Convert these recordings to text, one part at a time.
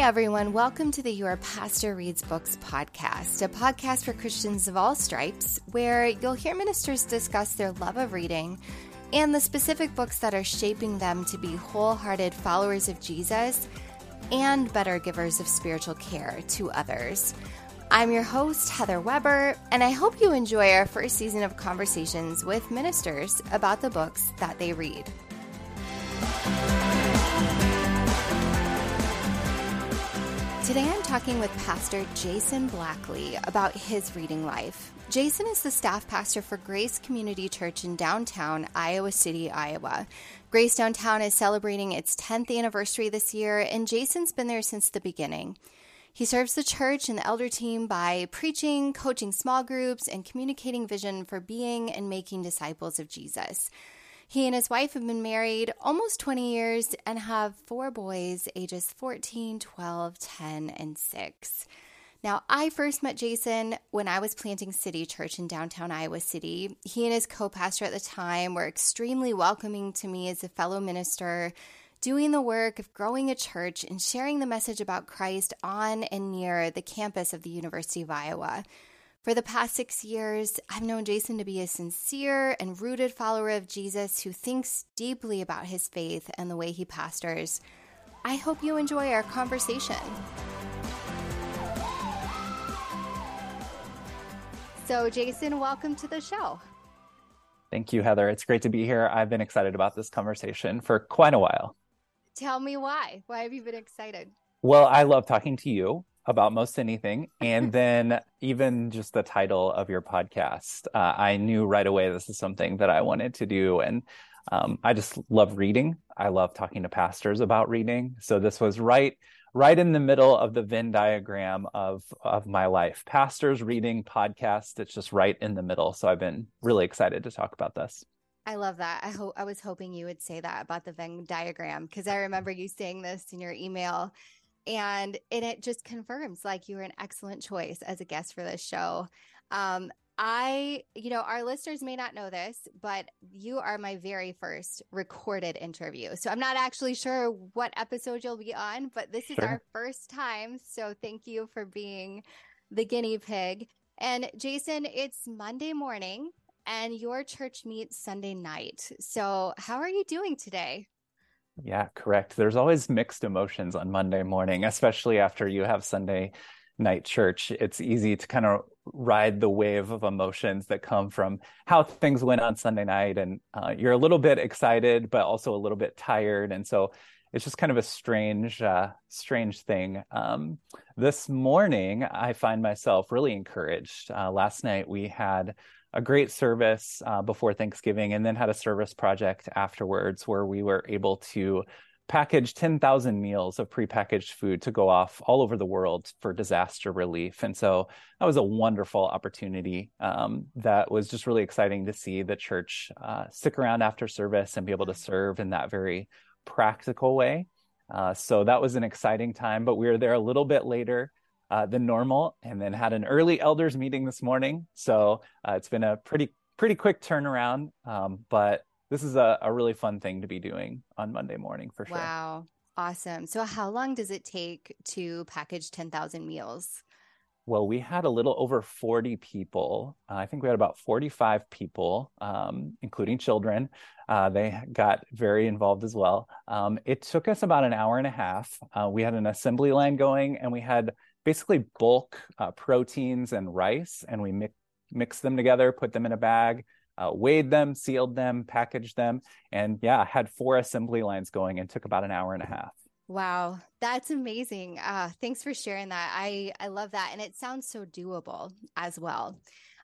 Hey everyone, welcome to the Your Pastor Reads Books podcast, a podcast for Christians of all stripes, where you'll hear ministers discuss their love of reading and the specific books that are shaping them to be wholehearted followers of Jesus and better givers of spiritual care to others. I'm your host, Heather Weber, and I hope you enjoy our first season of conversations with ministers about the books that they read. Today I'm talking with Pastor Jason Blackley about his reading life. Jason is the staff pastor for Grace Community Church in downtown Iowa City, Iowa. Grace Downtown is celebrating its 10th anniversary this year, and Jason's been there since the beginning. He serves the church and the elder team by preaching, coaching small groups, and communicating vision for being and making disciples of Jesus. He and his wife have been married almost 20 years and have four boys, ages 14, 12, 10, and 6. Now, I first met Jason when I was planting City Church in downtown Iowa City. He and his co pastor at the time were extremely welcoming to me as a fellow minister, doing the work of growing a church and sharing the message about Christ on and near the campus of the University of Iowa. For the past six years, I've known Jason to be a sincere and rooted follower of Jesus who thinks deeply about his faith and the way he pastors. I hope you enjoy our conversation. So, Jason, welcome to the show. Thank you, Heather. It's great to be here. I've been excited about this conversation for quite a while. Tell me why. Why have you been excited? Well, I love talking to you about most anything. And then even just the title of your podcast, uh, I knew right away this is something that I wanted to do. And um, I just love reading. I love talking to pastors about reading. So this was right right in the middle of the Venn diagram of of my life. Pastors reading podcast. It's just right in the middle. So I've been really excited to talk about this. I love that. I hope I was hoping you would say that about the Venn diagram because I remember you saying this in your email and and it just confirms like you were an excellent choice as a guest for this show. Um, I, you know, our listeners may not know this, but you are my very first recorded interview. So I'm not actually sure what episode you'll be on, but this is sure. our first time. So thank you for being the guinea pig. And Jason, it's Monday morning and your church meets Sunday night. So how are you doing today? Yeah, correct. There's always mixed emotions on Monday morning, especially after you have Sunday night church. It's easy to kind of ride the wave of emotions that come from how things went on Sunday night. And uh, you're a little bit excited, but also a little bit tired. And so it's just kind of a strange, uh, strange thing. Um, this morning, I find myself really encouraged. Uh, last night, we had a great service uh, before Thanksgiving and then had a service project afterwards where we were able to package 10,000 meals of prepackaged food to go off all over the world for disaster relief. And so that was a wonderful opportunity um, that was just really exciting to see the church uh, stick around after service and be able to serve in that very practical way. Uh, so that was an exciting time, but we were there a little bit later uh, than normal, and then had an early elders meeting this morning. So uh, it's been a pretty pretty quick turnaround, um, but this is a, a really fun thing to be doing on Monday morning for sure. Wow, awesome! So how long does it take to package ten thousand meals? Well, we had a little over 40 people. Uh, I think we had about 45 people, um, including children. Uh, they got very involved as well. Um, it took us about an hour and a half. Uh, we had an assembly line going, and we had basically bulk uh, proteins and rice, and we mix mix them together, put them in a bag, uh, weighed them, sealed them, packaged them, and yeah, had four assembly lines going, and took about an hour and a half. Wow, that's amazing. Uh, thanks for sharing that. I I love that, and it sounds so doable as well.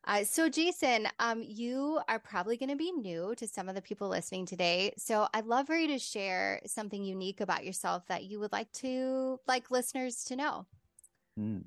Uh, so, Jason, um, you are probably going to be new to some of the people listening today. So, I'd love for you to share something unique about yourself that you would like to like listeners to know. Mm.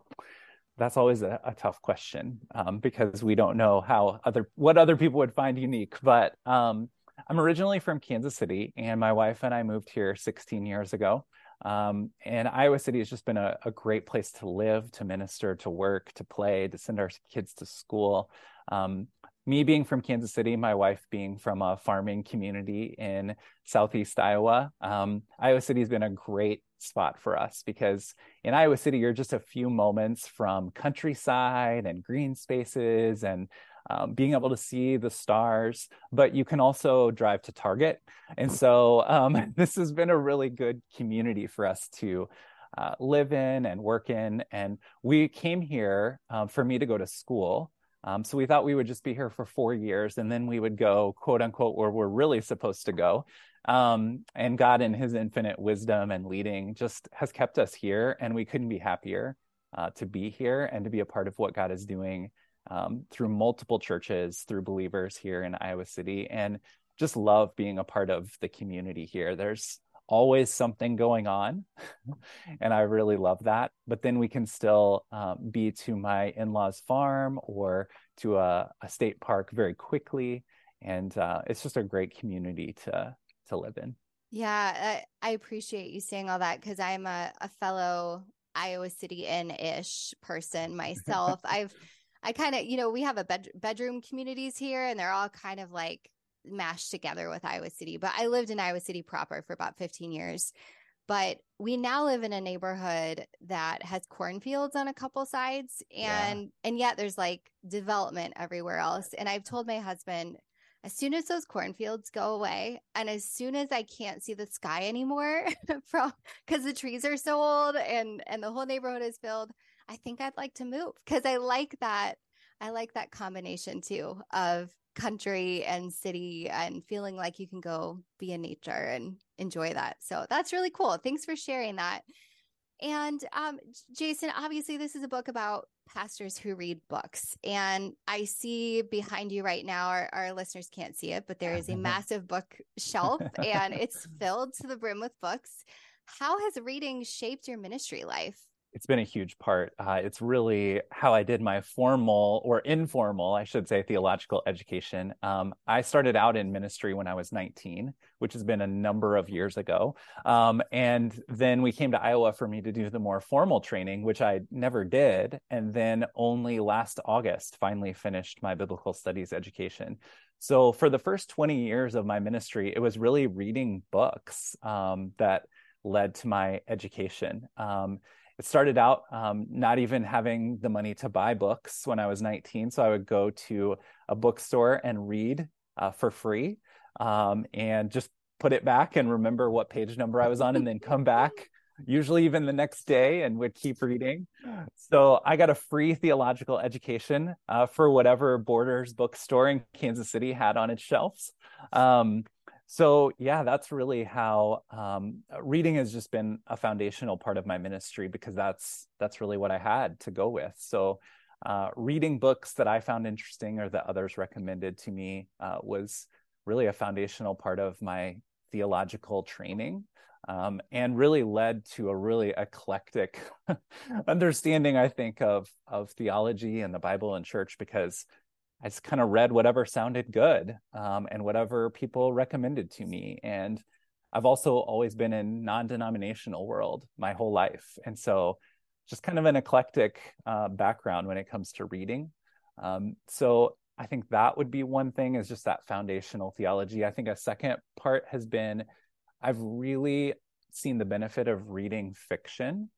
That's always a, a tough question um, because we don't know how other what other people would find unique. But um, I'm originally from Kansas City, and my wife and I moved here 16 years ago. Um, and Iowa City has just been a, a, great place to live, to minister, to work, to play, to send our kids to school. Um, me being from Kansas City, my wife being from a farming community in Southeast Iowa, um, Iowa City has been a great spot for us because in Iowa City, you're just a few moments from countryside and green spaces and um, being able to see the stars, but you can also drive to Target. And so um, this has been a really good community for us to uh, live in and work in. And we came here um, for me to go to school. Um, so we thought we would just be here for four years and then we would go, quote unquote, where we're really supposed to go. Um, and God, in his infinite wisdom and leading, just has kept us here. And we couldn't be happier uh, to be here and to be a part of what God is doing um, through multiple churches, through believers here in Iowa City, and just love being a part of the community here. There's always something going on, and I really love that. But then we can still um, be to my in law's farm or to a, a, state park very quickly. And uh, it's just a great community to to live in. Yeah, I, I appreciate you saying all that because I'm a, a fellow Iowa City in ish person myself. I've I kind of, you know, we have a bed- bedroom communities here and they're all kind of like mashed together with Iowa City. But I lived in Iowa City proper for about 15 years. But we now live in a neighborhood that has cornfields on a couple sides and yeah. and yet there's like development everywhere else. And I've told my husband as soon as those cornfields go away and as soon as I can't see the sky anymore from cuz the trees are so old and and the whole neighborhood is filled, I think I'd like to move because I like that. I like that combination too of country and city and feeling like you can go be in nature and enjoy that. So that's really cool. Thanks for sharing that. And um, Jason, obviously, this is a book about pastors who read books. And I see behind you right now, our, our listeners can't see it, but there is a massive bookshelf and it's filled to the brim with books. How has reading shaped your ministry life? it's been a huge part. Uh, it's really how I did my formal or informal, I should say, theological education. Um, I started out in ministry when I was 19, which has been a number of years ago. Um, and then we came to Iowa for me to do the more formal training, which I never did. And then only last August finally finished my biblical studies education. So for the first 20 years of my ministry, it was really reading books um, that led to my education. Um, it started out um, not even having the money to buy books when I was 19. So I would go to a bookstore and read uh, for free um, and just put it back and remember what page number I was on and then come back, usually even the next day, and would keep reading. So I got a free theological education uh, for whatever Borders bookstore in Kansas City had on its shelves. Um, so yeah that's really how um, reading has just been a foundational part of my ministry because that's that's really what i had to go with so uh, reading books that i found interesting or that others recommended to me uh, was really a foundational part of my theological training um, and really led to a really eclectic understanding i think of of theology and the bible and church because I just kind of read whatever sounded good um, and whatever people recommended to me. And I've also always been in non-denominational world my whole life, and so just kind of an eclectic uh, background when it comes to reading. Um, so I think that would be one thing is just that foundational theology. I think a second part has been I've really seen the benefit of reading fiction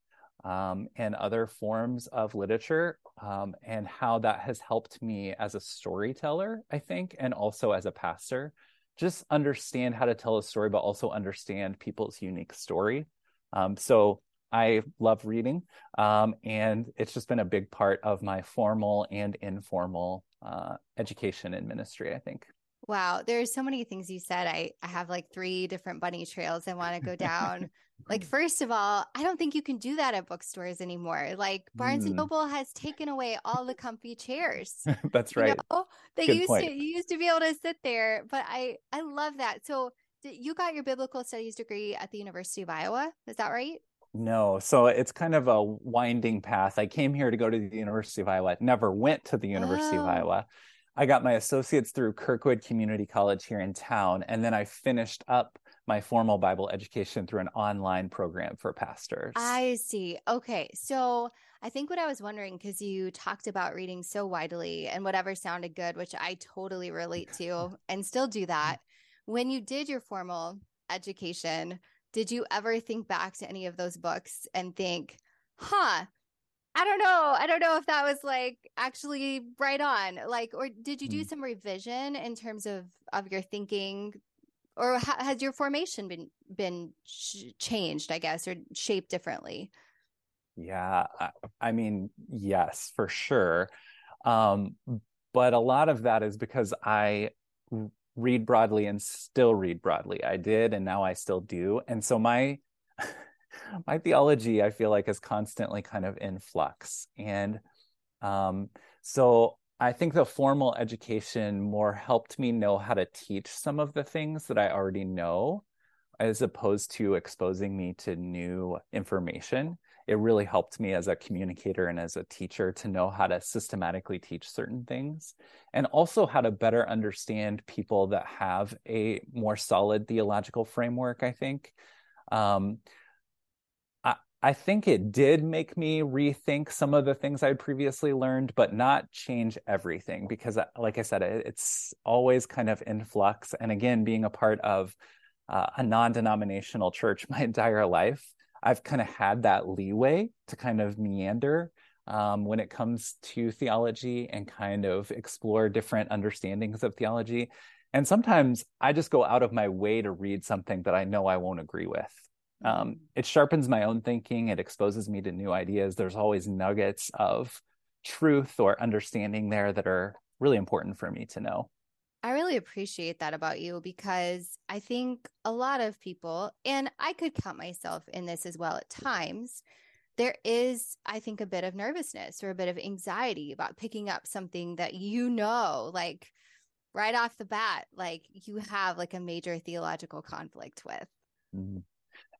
um, and other forms of literature, um, and how that has helped me as a storyteller, I think, and also as a pastor. Just understand how to tell a story, but also understand people's unique story. Um, so I love reading, um, and it's just been a big part of my formal and informal uh, education and ministry, I think. Wow, there's so many things you said. I, I have like three different bunny trails I want to go down. like, first of all, I don't think you can do that at bookstores anymore. Like Barnes mm. and Noble has taken away all the comfy chairs. That's right. You know? They Good used point. to you used to be able to sit there, but I I love that. So you got your biblical studies degree at the University of Iowa. Is that right? No. So it's kind of a winding path. I came here to go to the University of Iowa, never went to the University oh. of Iowa. I got my associates through Kirkwood Community College here in town, and then I finished up my formal Bible education through an online program for pastors. I see. Okay. So I think what I was wondering, because you talked about reading so widely and whatever sounded good, which I totally relate to and still do that. When you did your formal education, did you ever think back to any of those books and think, huh, I don't know. I don't know if that was like actually right on. Like, or did you do mm. some revision in terms of of your thinking, or ha- has your formation been been sh- changed? I guess, or shaped differently. Yeah, I, I mean, yes, for sure. Um, but a lot of that is because I read broadly and still read broadly. I did, and now I still do. And so my my theology, I feel like, is constantly kind of in flux. And um, so I think the formal education more helped me know how to teach some of the things that I already know, as opposed to exposing me to new information. It really helped me as a communicator and as a teacher to know how to systematically teach certain things and also how to better understand people that have a more solid theological framework, I think. Um, I think it did make me rethink some of the things I'd previously learned, but not change everything because, uh, like I said, it's always kind of in flux. And again, being a part of uh, a non denominational church my entire life, I've kind of had that leeway to kind of meander um, when it comes to theology and kind of explore different understandings of theology. And sometimes I just go out of my way to read something that I know I won't agree with. Um, it sharpens my own thinking. It exposes me to new ideas. There's always nuggets of truth or understanding there that are really important for me to know I really appreciate that about you because I think a lot of people, and I could count myself in this as well at times, there is, I think, a bit of nervousness or a bit of anxiety about picking up something that you know, like right off the bat, like you have like a major theological conflict with. Mm-hmm.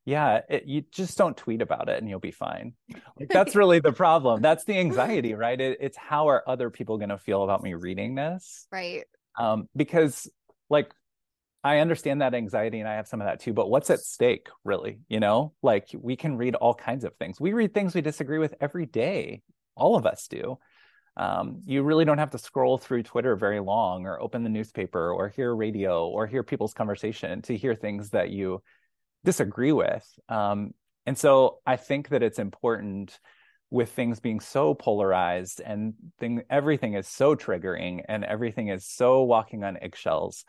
Yeah it, you just don't tweet about it and you'll be fine. Like that's really the problem. That's the anxiety right? It, it's how are other people going to feel about me reading this? Right um because like i understand that anxiety and i have some of that too but what's at stake really you know? Like we can read all kinds of things. We read things we disagree with every day. All of us do. Um, you really don't have to scroll through Twitter very long or open the newspaper or hear radio or hear people's conversation to hear things that you disagree with. Um, and so I think that it's important with things being so polarized and thing everything is so triggering and everything is so walking on eggshells.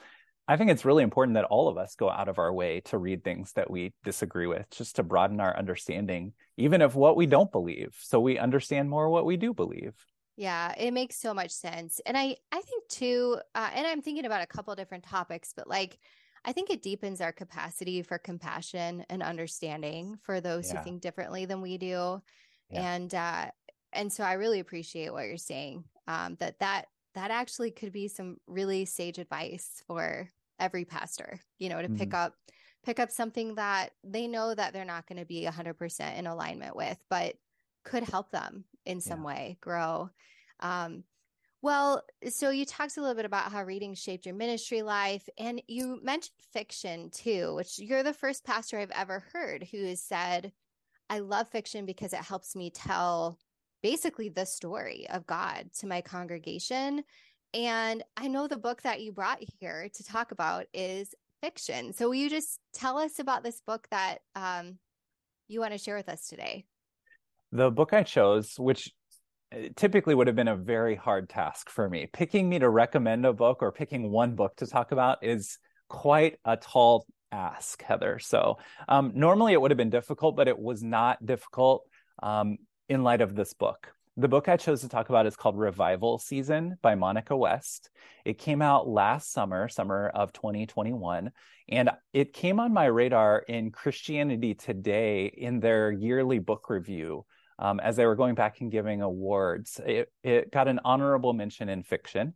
I think it's really important that all of us go out of our way to read things that we disagree with, just to broaden our understanding, even of what we don't believe, so we understand more what we do believe. Yeah, it makes so much sense, and I I think too, uh, and I'm thinking about a couple different topics, but like I think it deepens our capacity for compassion and understanding for those yeah. who think differently than we do. Yeah. And uh and so I really appreciate what you're saying. Um that that that actually could be some really sage advice for every pastor, you know, to mm-hmm. pick up pick up something that they know that they're not going to be 100% in alignment with, but could help them in some yeah. way grow. Um, well, so you talked a little bit about how reading shaped your ministry life, and you mentioned fiction too, which you're the first pastor I've ever heard who has said, I love fiction because it helps me tell basically the story of God to my congregation. And I know the book that you brought here to talk about is fiction. So will you just tell us about this book that um, you want to share with us today? The book I chose, which typically would have been a very hard task for me. Picking me to recommend a book or picking one book to talk about is quite a tall ask, Heather. So um, normally it would have been difficult, but it was not difficult um, in light of this book. The book I chose to talk about is called Revival Season by Monica West. It came out last summer, summer of 2021, and it came on my radar in Christianity Today in their yearly book review um, as they were going back and giving awards. It, it got an honorable mention in fiction.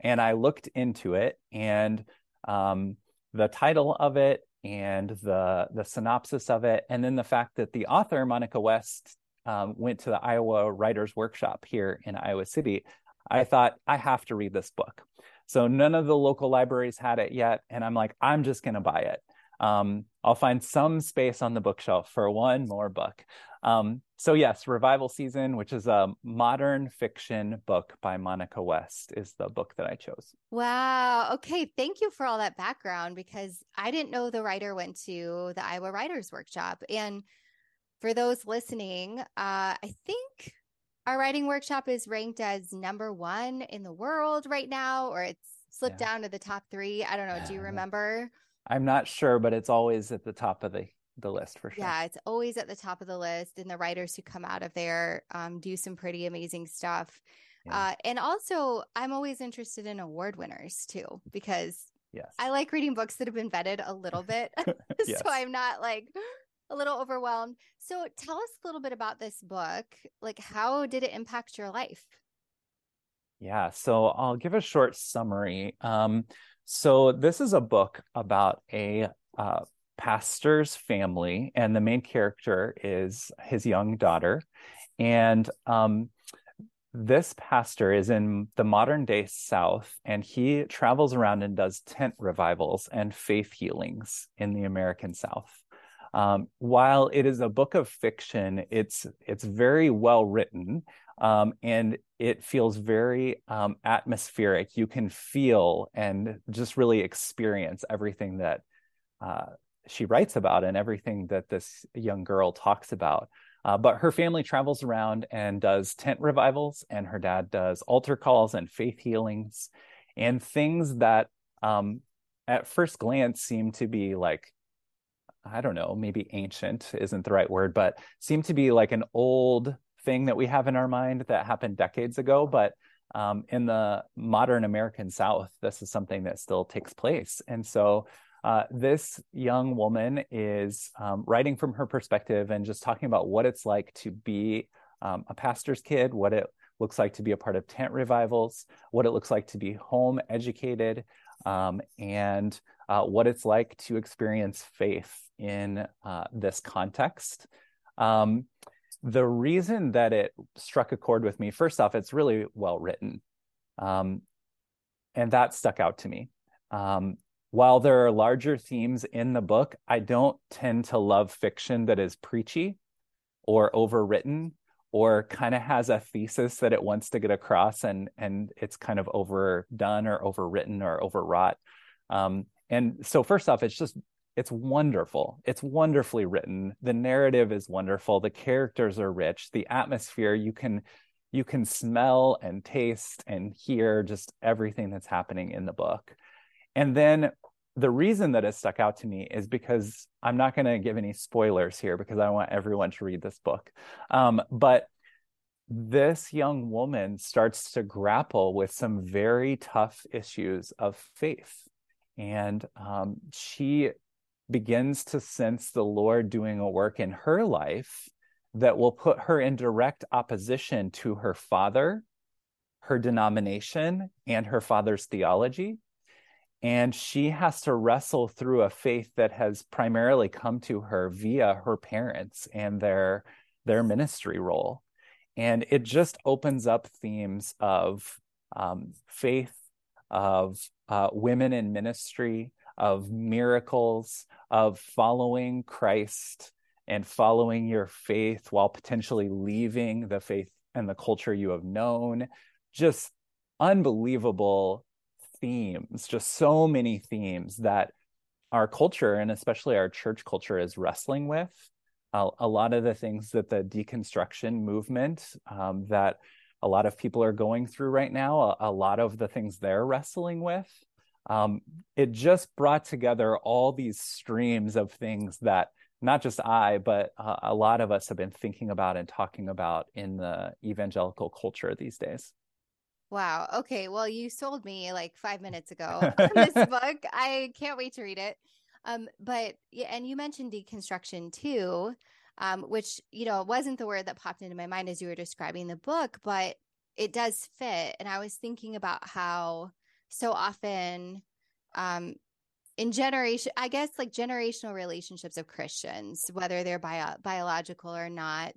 And I looked into it, and um, the title of it, and the the synopsis of it, and then the fact that the author Monica West um, went to the Iowa Writers Workshop here in Iowa City. I thought I have to read this book. So none of the local libraries had it yet, and I'm like, I'm just going to buy it. Um, I'll find some space on the bookshelf for one more book. Um, so yes, Revival Season, which is a modern fiction book by Monica West, is the book that I chose. Wow. Okay. Thank you for all that background because I didn't know the writer went to the Iowa Writers Workshop. And for those listening, uh, I think our writing workshop is ranked as number one in the world right now, or it's slipped yeah. down to the top three. I don't know. Do you remember? I'm not sure, but it's always at the top of the the list for sure. Yeah, it's always at the top of the list, and the writers who come out of there um, do some pretty amazing stuff. Yeah. Uh, and also, I'm always interested in award winners too, because yes. I like reading books that have been vetted a little bit, yes. so I'm not like a little overwhelmed. So, tell us a little bit about this book. Like, how did it impact your life? Yeah, so I'll give a short summary. Um, so this is a book about a uh, pastor's family, and the main character is his young daughter. And um, this pastor is in the modern day South, and he travels around and does tent revivals and faith healings in the American South. Um, while it is a book of fiction, it's it's very well written um, and it feels very um, atmospheric. You can feel and just really experience everything that uh, she writes about and everything that this young girl talks about. Uh, but her family travels around and does tent revivals, and her dad does altar calls and faith healings and things that um, at first glance seem to be like I don't know, maybe ancient isn't the right word, but seem to be like an old thing that we have in our mind that happened decades ago, but um, in the modern American South, this is something that still takes place. And so uh, this young woman is um, writing from her perspective and just talking about what it's like to be um, a pastor's kid, what it looks like to be a part of tent revivals, what it looks like to be home educated, um, and uh, what it's like to experience faith in uh, this context. Um, the reason that it struck a chord with me, first off, it's really well written. Um, and that stuck out to me. Um, while there are larger themes in the book, I don't tend to love fiction that is preachy or overwritten or kind of has a thesis that it wants to get across and and it's kind of overdone or overwritten or overwrought. Um, and so first off, it's just it's wonderful. It's wonderfully written. The narrative is wonderful. The characters are rich. The atmosphere you can you can smell and taste and hear just everything that's happening in the book. And then the reason that it stuck out to me is because I'm not going to give any spoilers here because I want everyone to read this book. Um, but this young woman starts to grapple with some very tough issues of faith. And um, she begins to sense the Lord doing a work in her life that will put her in direct opposition to her father, her denomination, and her father's theology. And she has to wrestle through a faith that has primarily come to her via her parents and their, their ministry role. And it just opens up themes of um, faith, of uh, women in ministry, of miracles, of following Christ and following your faith while potentially leaving the faith and the culture you have known. Just unbelievable themes, just so many themes that our culture and especially our church culture is wrestling with. A lot of the things that the deconstruction movement um, that a lot of people are going through right now, a, a lot of the things they're wrestling with um, it just brought together all these streams of things that not just I, but uh, a lot of us have been thinking about and talking about in the evangelical culture these days. Wow. Okay. Well, you sold me like five minutes ago on this book. I can't wait to read it. Um, but yeah, and you mentioned deconstruction too, um, which you know wasn't the word that popped into my mind as you were describing the book, but it does fit. And I was thinking about how so often um in generation i guess like generational relationships of christians whether they're bio- biological or not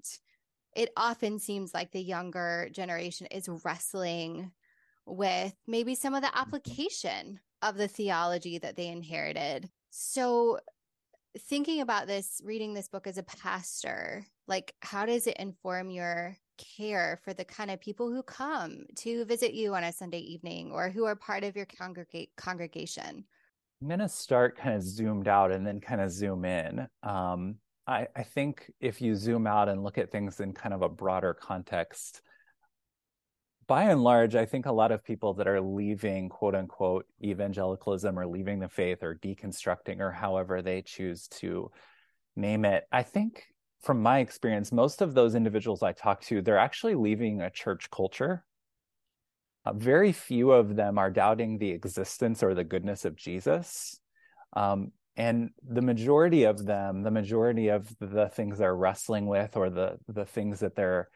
it often seems like the younger generation is wrestling with maybe some of the application of the theology that they inherited. So thinking about this, reading this book as a pastor, like how does it inform your care for the kind of people who come to visit you on a Sunday evening or who are part of your congregate congregation? I'm going to start kind of zoomed out and then kind of zoom in. Um, I, I think if you zoom out and look at things in kind of a broader context, by and large, I think a lot of people that are leaving quote unquote evangelicalism or leaving the faith or deconstructing or however they choose to name it, I think from my experience, most of those individuals I talk to, they're actually leaving a church culture. Uh, very few of them are doubting the existence or the goodness of Jesus. Um, and the majority of them, the majority of the things they're wrestling with or the, the things that they're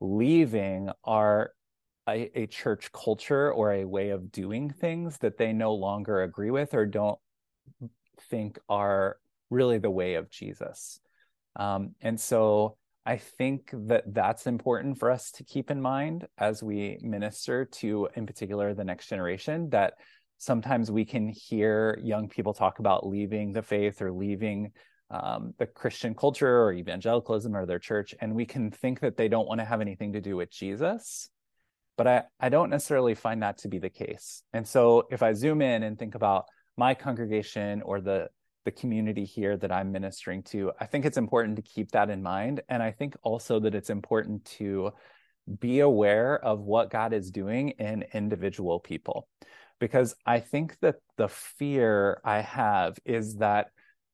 leaving are a, a church culture or a way of doing things that they no longer agree with or don't think are really the way of Jesus. Um, and so I think that that's important for us to keep in mind as we minister to, in particular, the next generation. That sometimes we can hear young people talk about leaving the faith or leaving um, the Christian culture or evangelicalism or their church, and we can think that they don't want to have anything to do with Jesus but I, I don't necessarily find that to be the case. And so if I zoom in and think about my congregation or the the community here that I'm ministering to, I think it's important to keep that in mind. And I think also that it's important to be aware of what God is doing in individual people. Because I think that the fear I have is that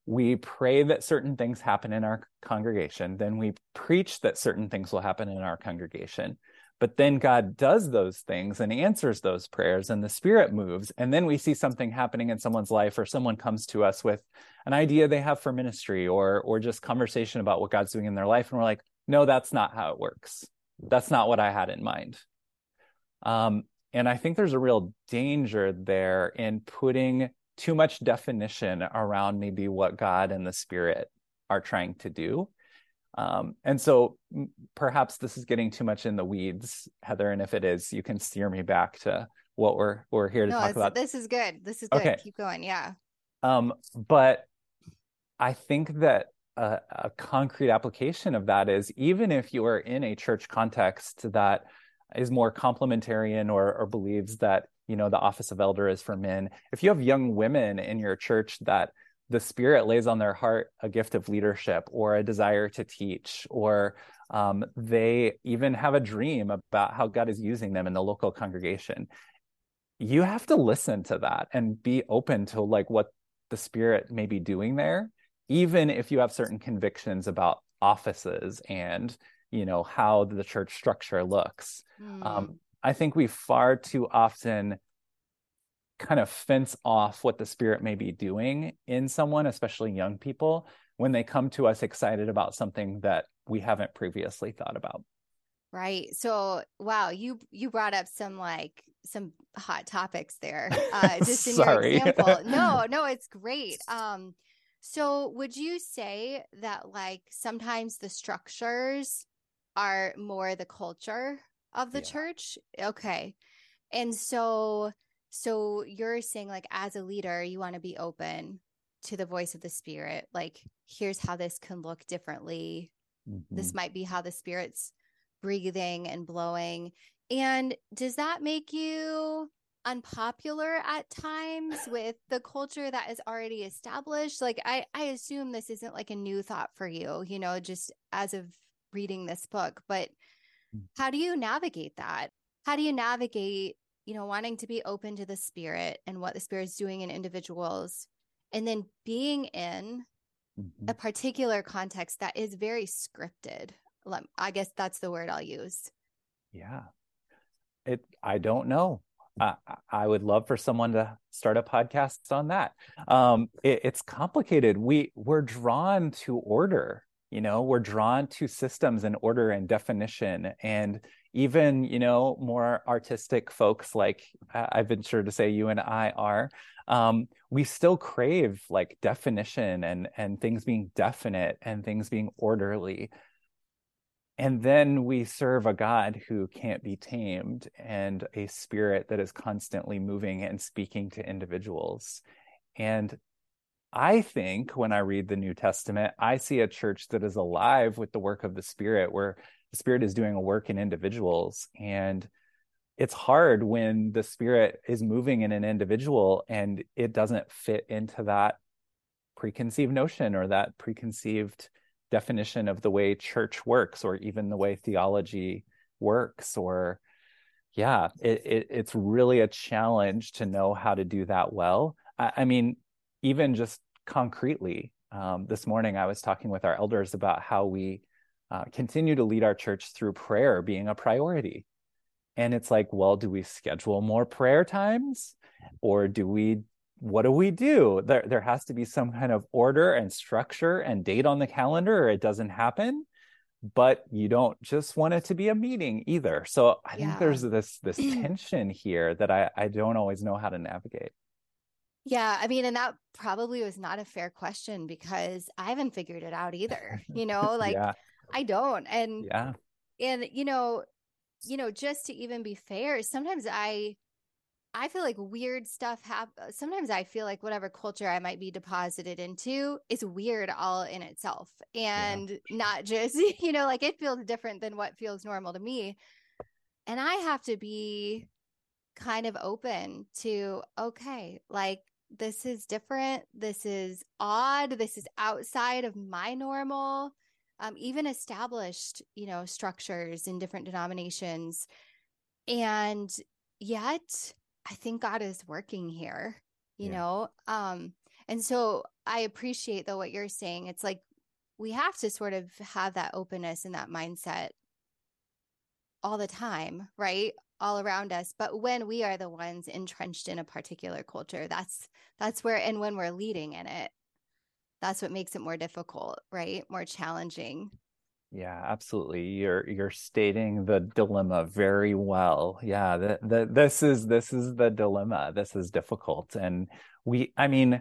we pray that certain things happen in our congregation, then we preach that certain things will happen in our congregation. But then God does those things and answers those prayers, and the Spirit moves. And then we see something happening in someone's life, or someone comes to us with an idea they have for ministry or, or just conversation about what God's doing in their life. And we're like, no, that's not how it works. That's not what I had in mind. Um, and I think there's a real danger there in putting too much definition around maybe what God and the Spirit are trying to do um, and so perhaps this is getting too much in the weeds, Heather. And if it is, you can steer me back to what we're we're here to no, talk about. This is good. This is good. Okay. Keep going. Yeah. Um, but I think that a, a concrete application of that is even if you are in a church context that is more complementarian or, or believes that you know the office of elder is for men, if you have young women in your church that the spirit lays on their heart a gift of leadership or a desire to teach or um, they even have a dream about how god is using them in the local congregation you have to listen to that and be open to like what the spirit may be doing there even if you have certain convictions about offices and you know how the church structure looks mm. um, i think we far too often kind of fence off what the spirit may be doing in someone, especially young people, when they come to us excited about something that we haven't previously thought about. Right. So, wow, you you brought up some like some hot topics there. Uh just in your example. No, no, it's great. Um so would you say that like sometimes the structures are more the culture of the yeah. church? Okay. And so so you're saying like as a leader, you want to be open to the voice of the spirit. Like, here's how this can look differently. Mm-hmm. This might be how the spirit's breathing and blowing. And does that make you unpopular at times with the culture that is already established? Like I I assume this isn't like a new thought for you, you know, just as of reading this book, but mm. how do you navigate that? How do you navigate you know, wanting to be open to the spirit and what the spirit is doing in individuals, and then being in mm-hmm. a particular context that is very scripted. I guess that's the word I'll use. Yeah. It, I don't know. I, I would love for someone to start a podcast on that. Um, it, it's complicated. We we're drawn to order. You know, we're drawn to systems and order and definition and even you know more artistic folks like i've been sure to say you and i are um, we still crave like definition and and things being definite and things being orderly. And then we serve a god who can't be tamed and a spirit that is constantly moving and speaking to individuals. And I think when I read the New Testament, I see a church that is alive with the work of the Spirit, where the Spirit is doing a work in individuals. And it's hard when the Spirit is moving in an individual and it doesn't fit into that preconceived notion or that preconceived definition of the way church works or even the way theology works or yeah it, it, it's really a challenge to know how to do that well i, I mean even just concretely um, this morning i was talking with our elders about how we uh, continue to lead our church through prayer being a priority and it's like well do we schedule more prayer times or do we what do we do there there has to be some kind of order and structure and date on the calendar or it doesn't happen but you don't just want it to be a meeting either so i yeah. think there's this this tension here that i i don't always know how to navigate yeah, I mean, and that probably was not a fair question because I haven't figured it out either. You know, like yeah. I don't. And yeah. And you know, you know, just to even be fair, sometimes I I feel like weird stuff happen. Uh, sometimes I feel like whatever culture I might be deposited into is weird all in itself and yeah. not just, you know, like it feels different than what feels normal to me. And I have to be kind of open to, okay, like this is different. This is odd. This is outside of my normal. Um, even established, you know, structures in different denominations. And yet, I think God is working here, you yeah. know? Um, and so I appreciate though what you're saying. It's like we have to sort of have that openness and that mindset all the time, right? All around us. But when we are the ones entrenched in a particular culture, that's that's where and when we're leading in it, that's what makes it more difficult, right? More challenging. Yeah, absolutely. You're you're stating the dilemma very well. Yeah, the, the, this is this is the dilemma. This is difficult, and we. I mean,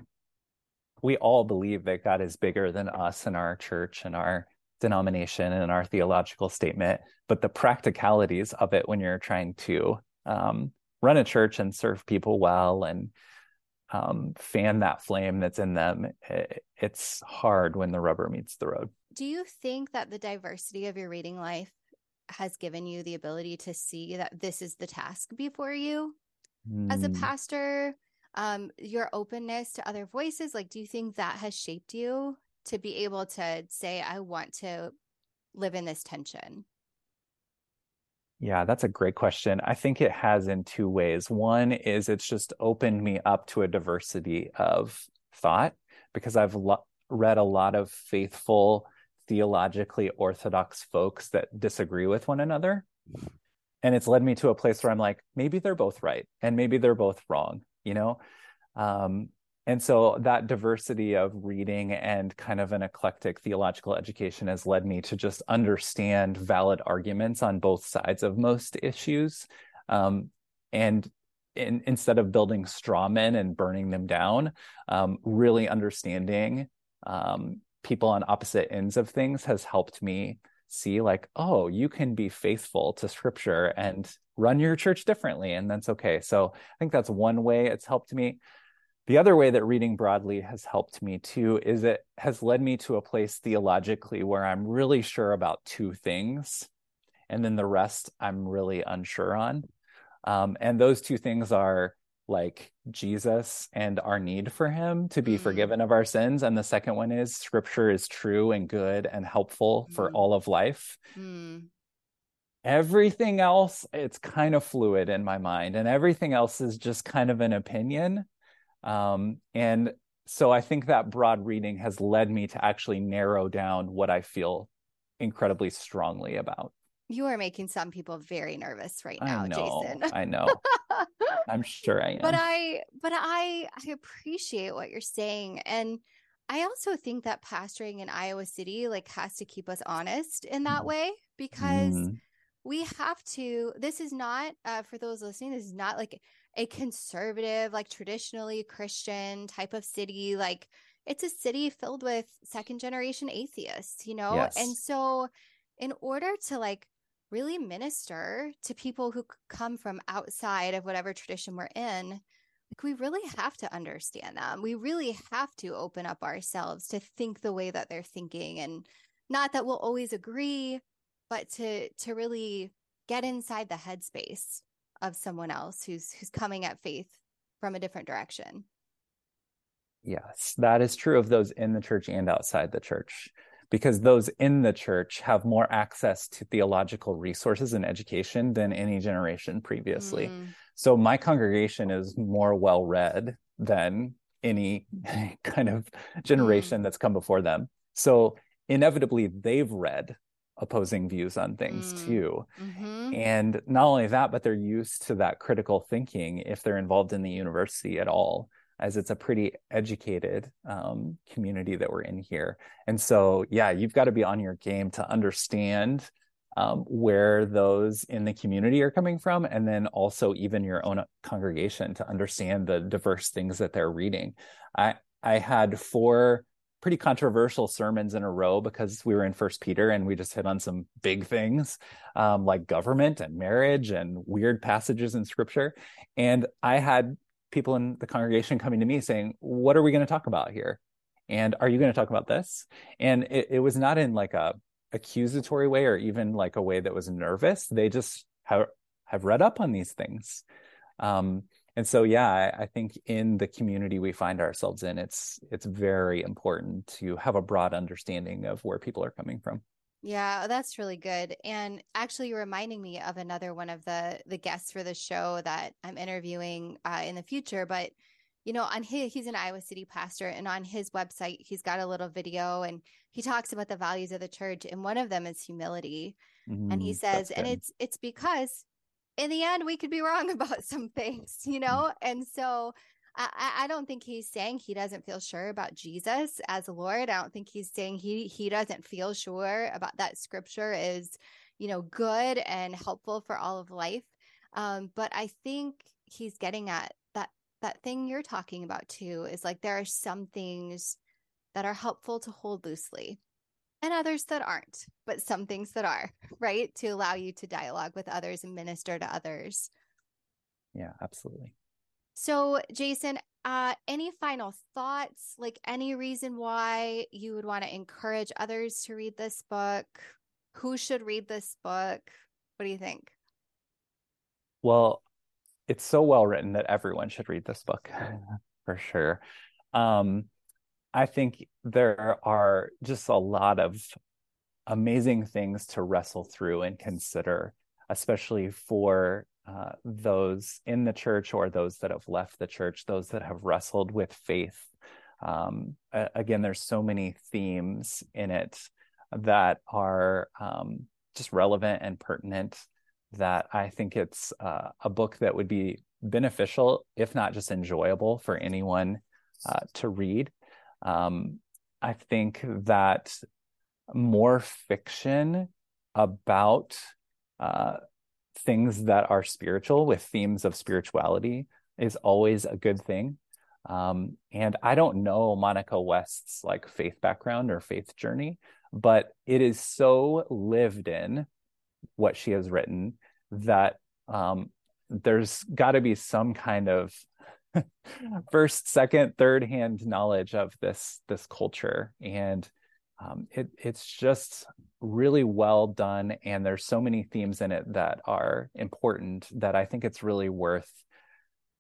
we all believe that God is bigger than us and our church and our denomination and our theological statement. But the practicalities of it, when you're trying to um, run a church and serve people well and um, fan that flame that's in them, it, it's hard when the rubber meets the road. Do you think that the diversity of your reading life has given you the ability to see that this is the task before you mm. as a hmm. pastor? Um, your openness to other voices, like, do you think that has shaped you to be able to say, I want to live in this tension? Yeah, that's a great question. I think it has in two ways. One is it's just opened me up to a diversity of thought because I've lo- read a lot of faithful theologically orthodox folks that disagree with one another. And it's led me to a place where I'm like, maybe they're both right and maybe they're both wrong, you know? Um, and so that diversity of reading and kind of an eclectic theological education has led me to just understand valid arguments on both sides of most issues. Um, and in, instead of building straw men and burning them down, um, really understanding um, people on opposite ends of things has helped me see like oh you can be faithful to scripture and run your church differently and that's okay so i think that's one way it's helped me the other way that reading broadly has helped me too is it has led me to a place theologically where i'm really sure about two things and then the rest i'm really unsure on um, and those two things are like Jesus and our need for him to be mm. forgiven of our sins. And the second one is scripture is true and good and helpful mm. for all of life. Mm. Everything else, it's kind of fluid in my mind, and everything else is just kind of an opinion. Um, and so I think that broad reading has led me to actually narrow down what I feel incredibly strongly about. You are making some people very nervous right now, I know, Jason. I know. I'm sure I am. But I but I I appreciate what you're saying and I also think that pastoring in Iowa City like has to keep us honest in that mm-hmm. way because mm-hmm. we have to this is not uh, for those listening this is not like a conservative like traditionally Christian type of city like it's a city filled with second generation atheists, you know? Yes. And so in order to like really minister to people who come from outside of whatever tradition we're in, like we really have to understand them. We really have to open up ourselves to think the way that they're thinking and not that we'll always agree, but to to really get inside the headspace of someone else who's who's coming at faith from a different direction. Yes, that is true of those in the church and outside the church because those in the church have more access to theological resources and education than any generation previously. Mm. So my congregation is more well read than any kind of generation mm. that's come before them. So inevitably they've read opposing views on things mm. too. Mm-hmm. And not only that, but they're used to that critical thinking if they're involved in the university at all, as it's a pretty educated um, community that we're in here. And so, yeah, you've got to be on your game to understand um, where those in the community are coming from, and then also even your own congregation to understand the diverse things that they're reading. I I had four pretty controversial sermons in a row because we were in First Peter and we just hit on some big things um, like government and marriage and weird passages in Scripture. And I had people in the congregation coming to me saying, "What are we going to talk about here?" And are you going to talk about this? And it, it was not in like a accusatory way or even like a way that was nervous. They just have have read up on these things. Um, and so yeah I, I, think in the community we find ourselves in it's it's very important to have a broad understanding of where people are coming from. Yeah that's really good. And actually you're reminding me of another one of the the guests for the show that i'm interviewing uh, in the future but you know on his he's an iowa city pastor and on his website he's got a little video and he talks about the values of the church and one of them is humility. Mm-hmm, and he mm-hmm. says and it's it's because in the end, we could be wrong about some things, you know? Mm. And so I, I don't think he's saying he doesn't feel sure about Jesus as Lord. I don't think he's saying he he doesn't feel sure about that scripture is, you know, good and helpful for all of life. Um, but I think he's getting at that that thing you're talking about too is like there are some things that are helpful to hold loosely and others that aren't, but some things that are, right? To allow you to dialogue with others and minister to others. Yeah, absolutely. So, Jason, uh, any final thoughts? Like any reason why you would want to encourage others to read this book? Who should read this book? What do you think? Well, it's so well written that everyone should read this book for sure. Um, I think there are just a lot of amazing things to wrestle through and consider, especially for uh, those in the church or those that have left the church, those that have wrestled with faith. Um, again, there's so many themes in it that are um, just relevant and pertinent that I think it's uh, a book that would be beneficial, if not just enjoyable, for anyone uh, to read. Um, I think that more fiction about uh, things that are spiritual with themes of spirituality is always a good thing. Um, and I don't know Monica West's like faith background or faith journey, but it is so lived in what she has written that um, there's got to be some kind of first, second, third hand knowledge of this this culture, and um, it it's just really well done. And there's so many themes in it that are important that I think it's really worth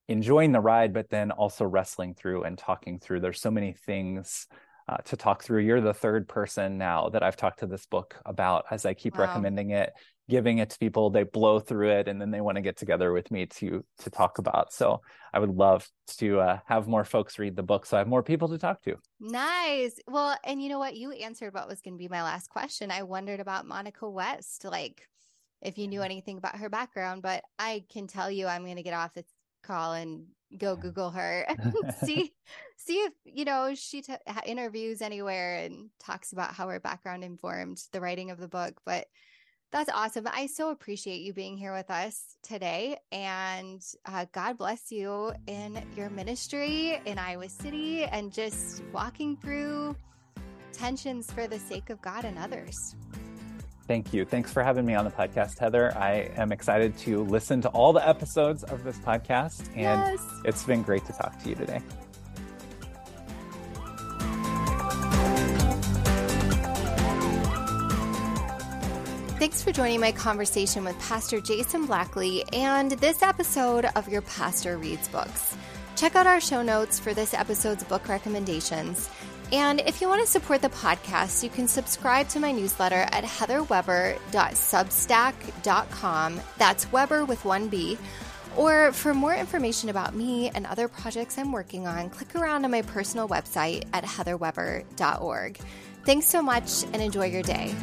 enjoying the ride, but then also wrestling through and talking through. There's so many things uh, to talk through. You're the third person now that I've talked to this book about as I keep wow. recommending it giving it to people they blow through it and then they want to get together with me to to talk about. So i would love to uh, have more folks read the book so i have more people to talk to. Nice. Well and you know what? You answered what was going to be my last question. I wondered about monica west like if you knew anything about her background but i can tell you i'm going to get off this call and go google her and see see if you know she t- interviews anywhere and talks about how her background informed the writing of the book but that's awesome. I so appreciate you being here with us today. And uh, God bless you in your ministry in Iowa City and just walking through tensions for the sake of God and others. Thank you. Thanks for having me on the podcast, Heather. I am excited to listen to all the episodes of this podcast, and yes. it's been great to talk to you today. Thanks for joining my conversation with Pastor Jason Blackley and this episode of Your Pastor Reads Books. Check out our show notes for this episode's book recommendations. And if you want to support the podcast, you can subscribe to my newsletter at heatherweber.substack.com. That's Weber with one B. Or for more information about me and other projects I'm working on, click around on my personal website at heatherweber.org. Thanks so much and enjoy your day.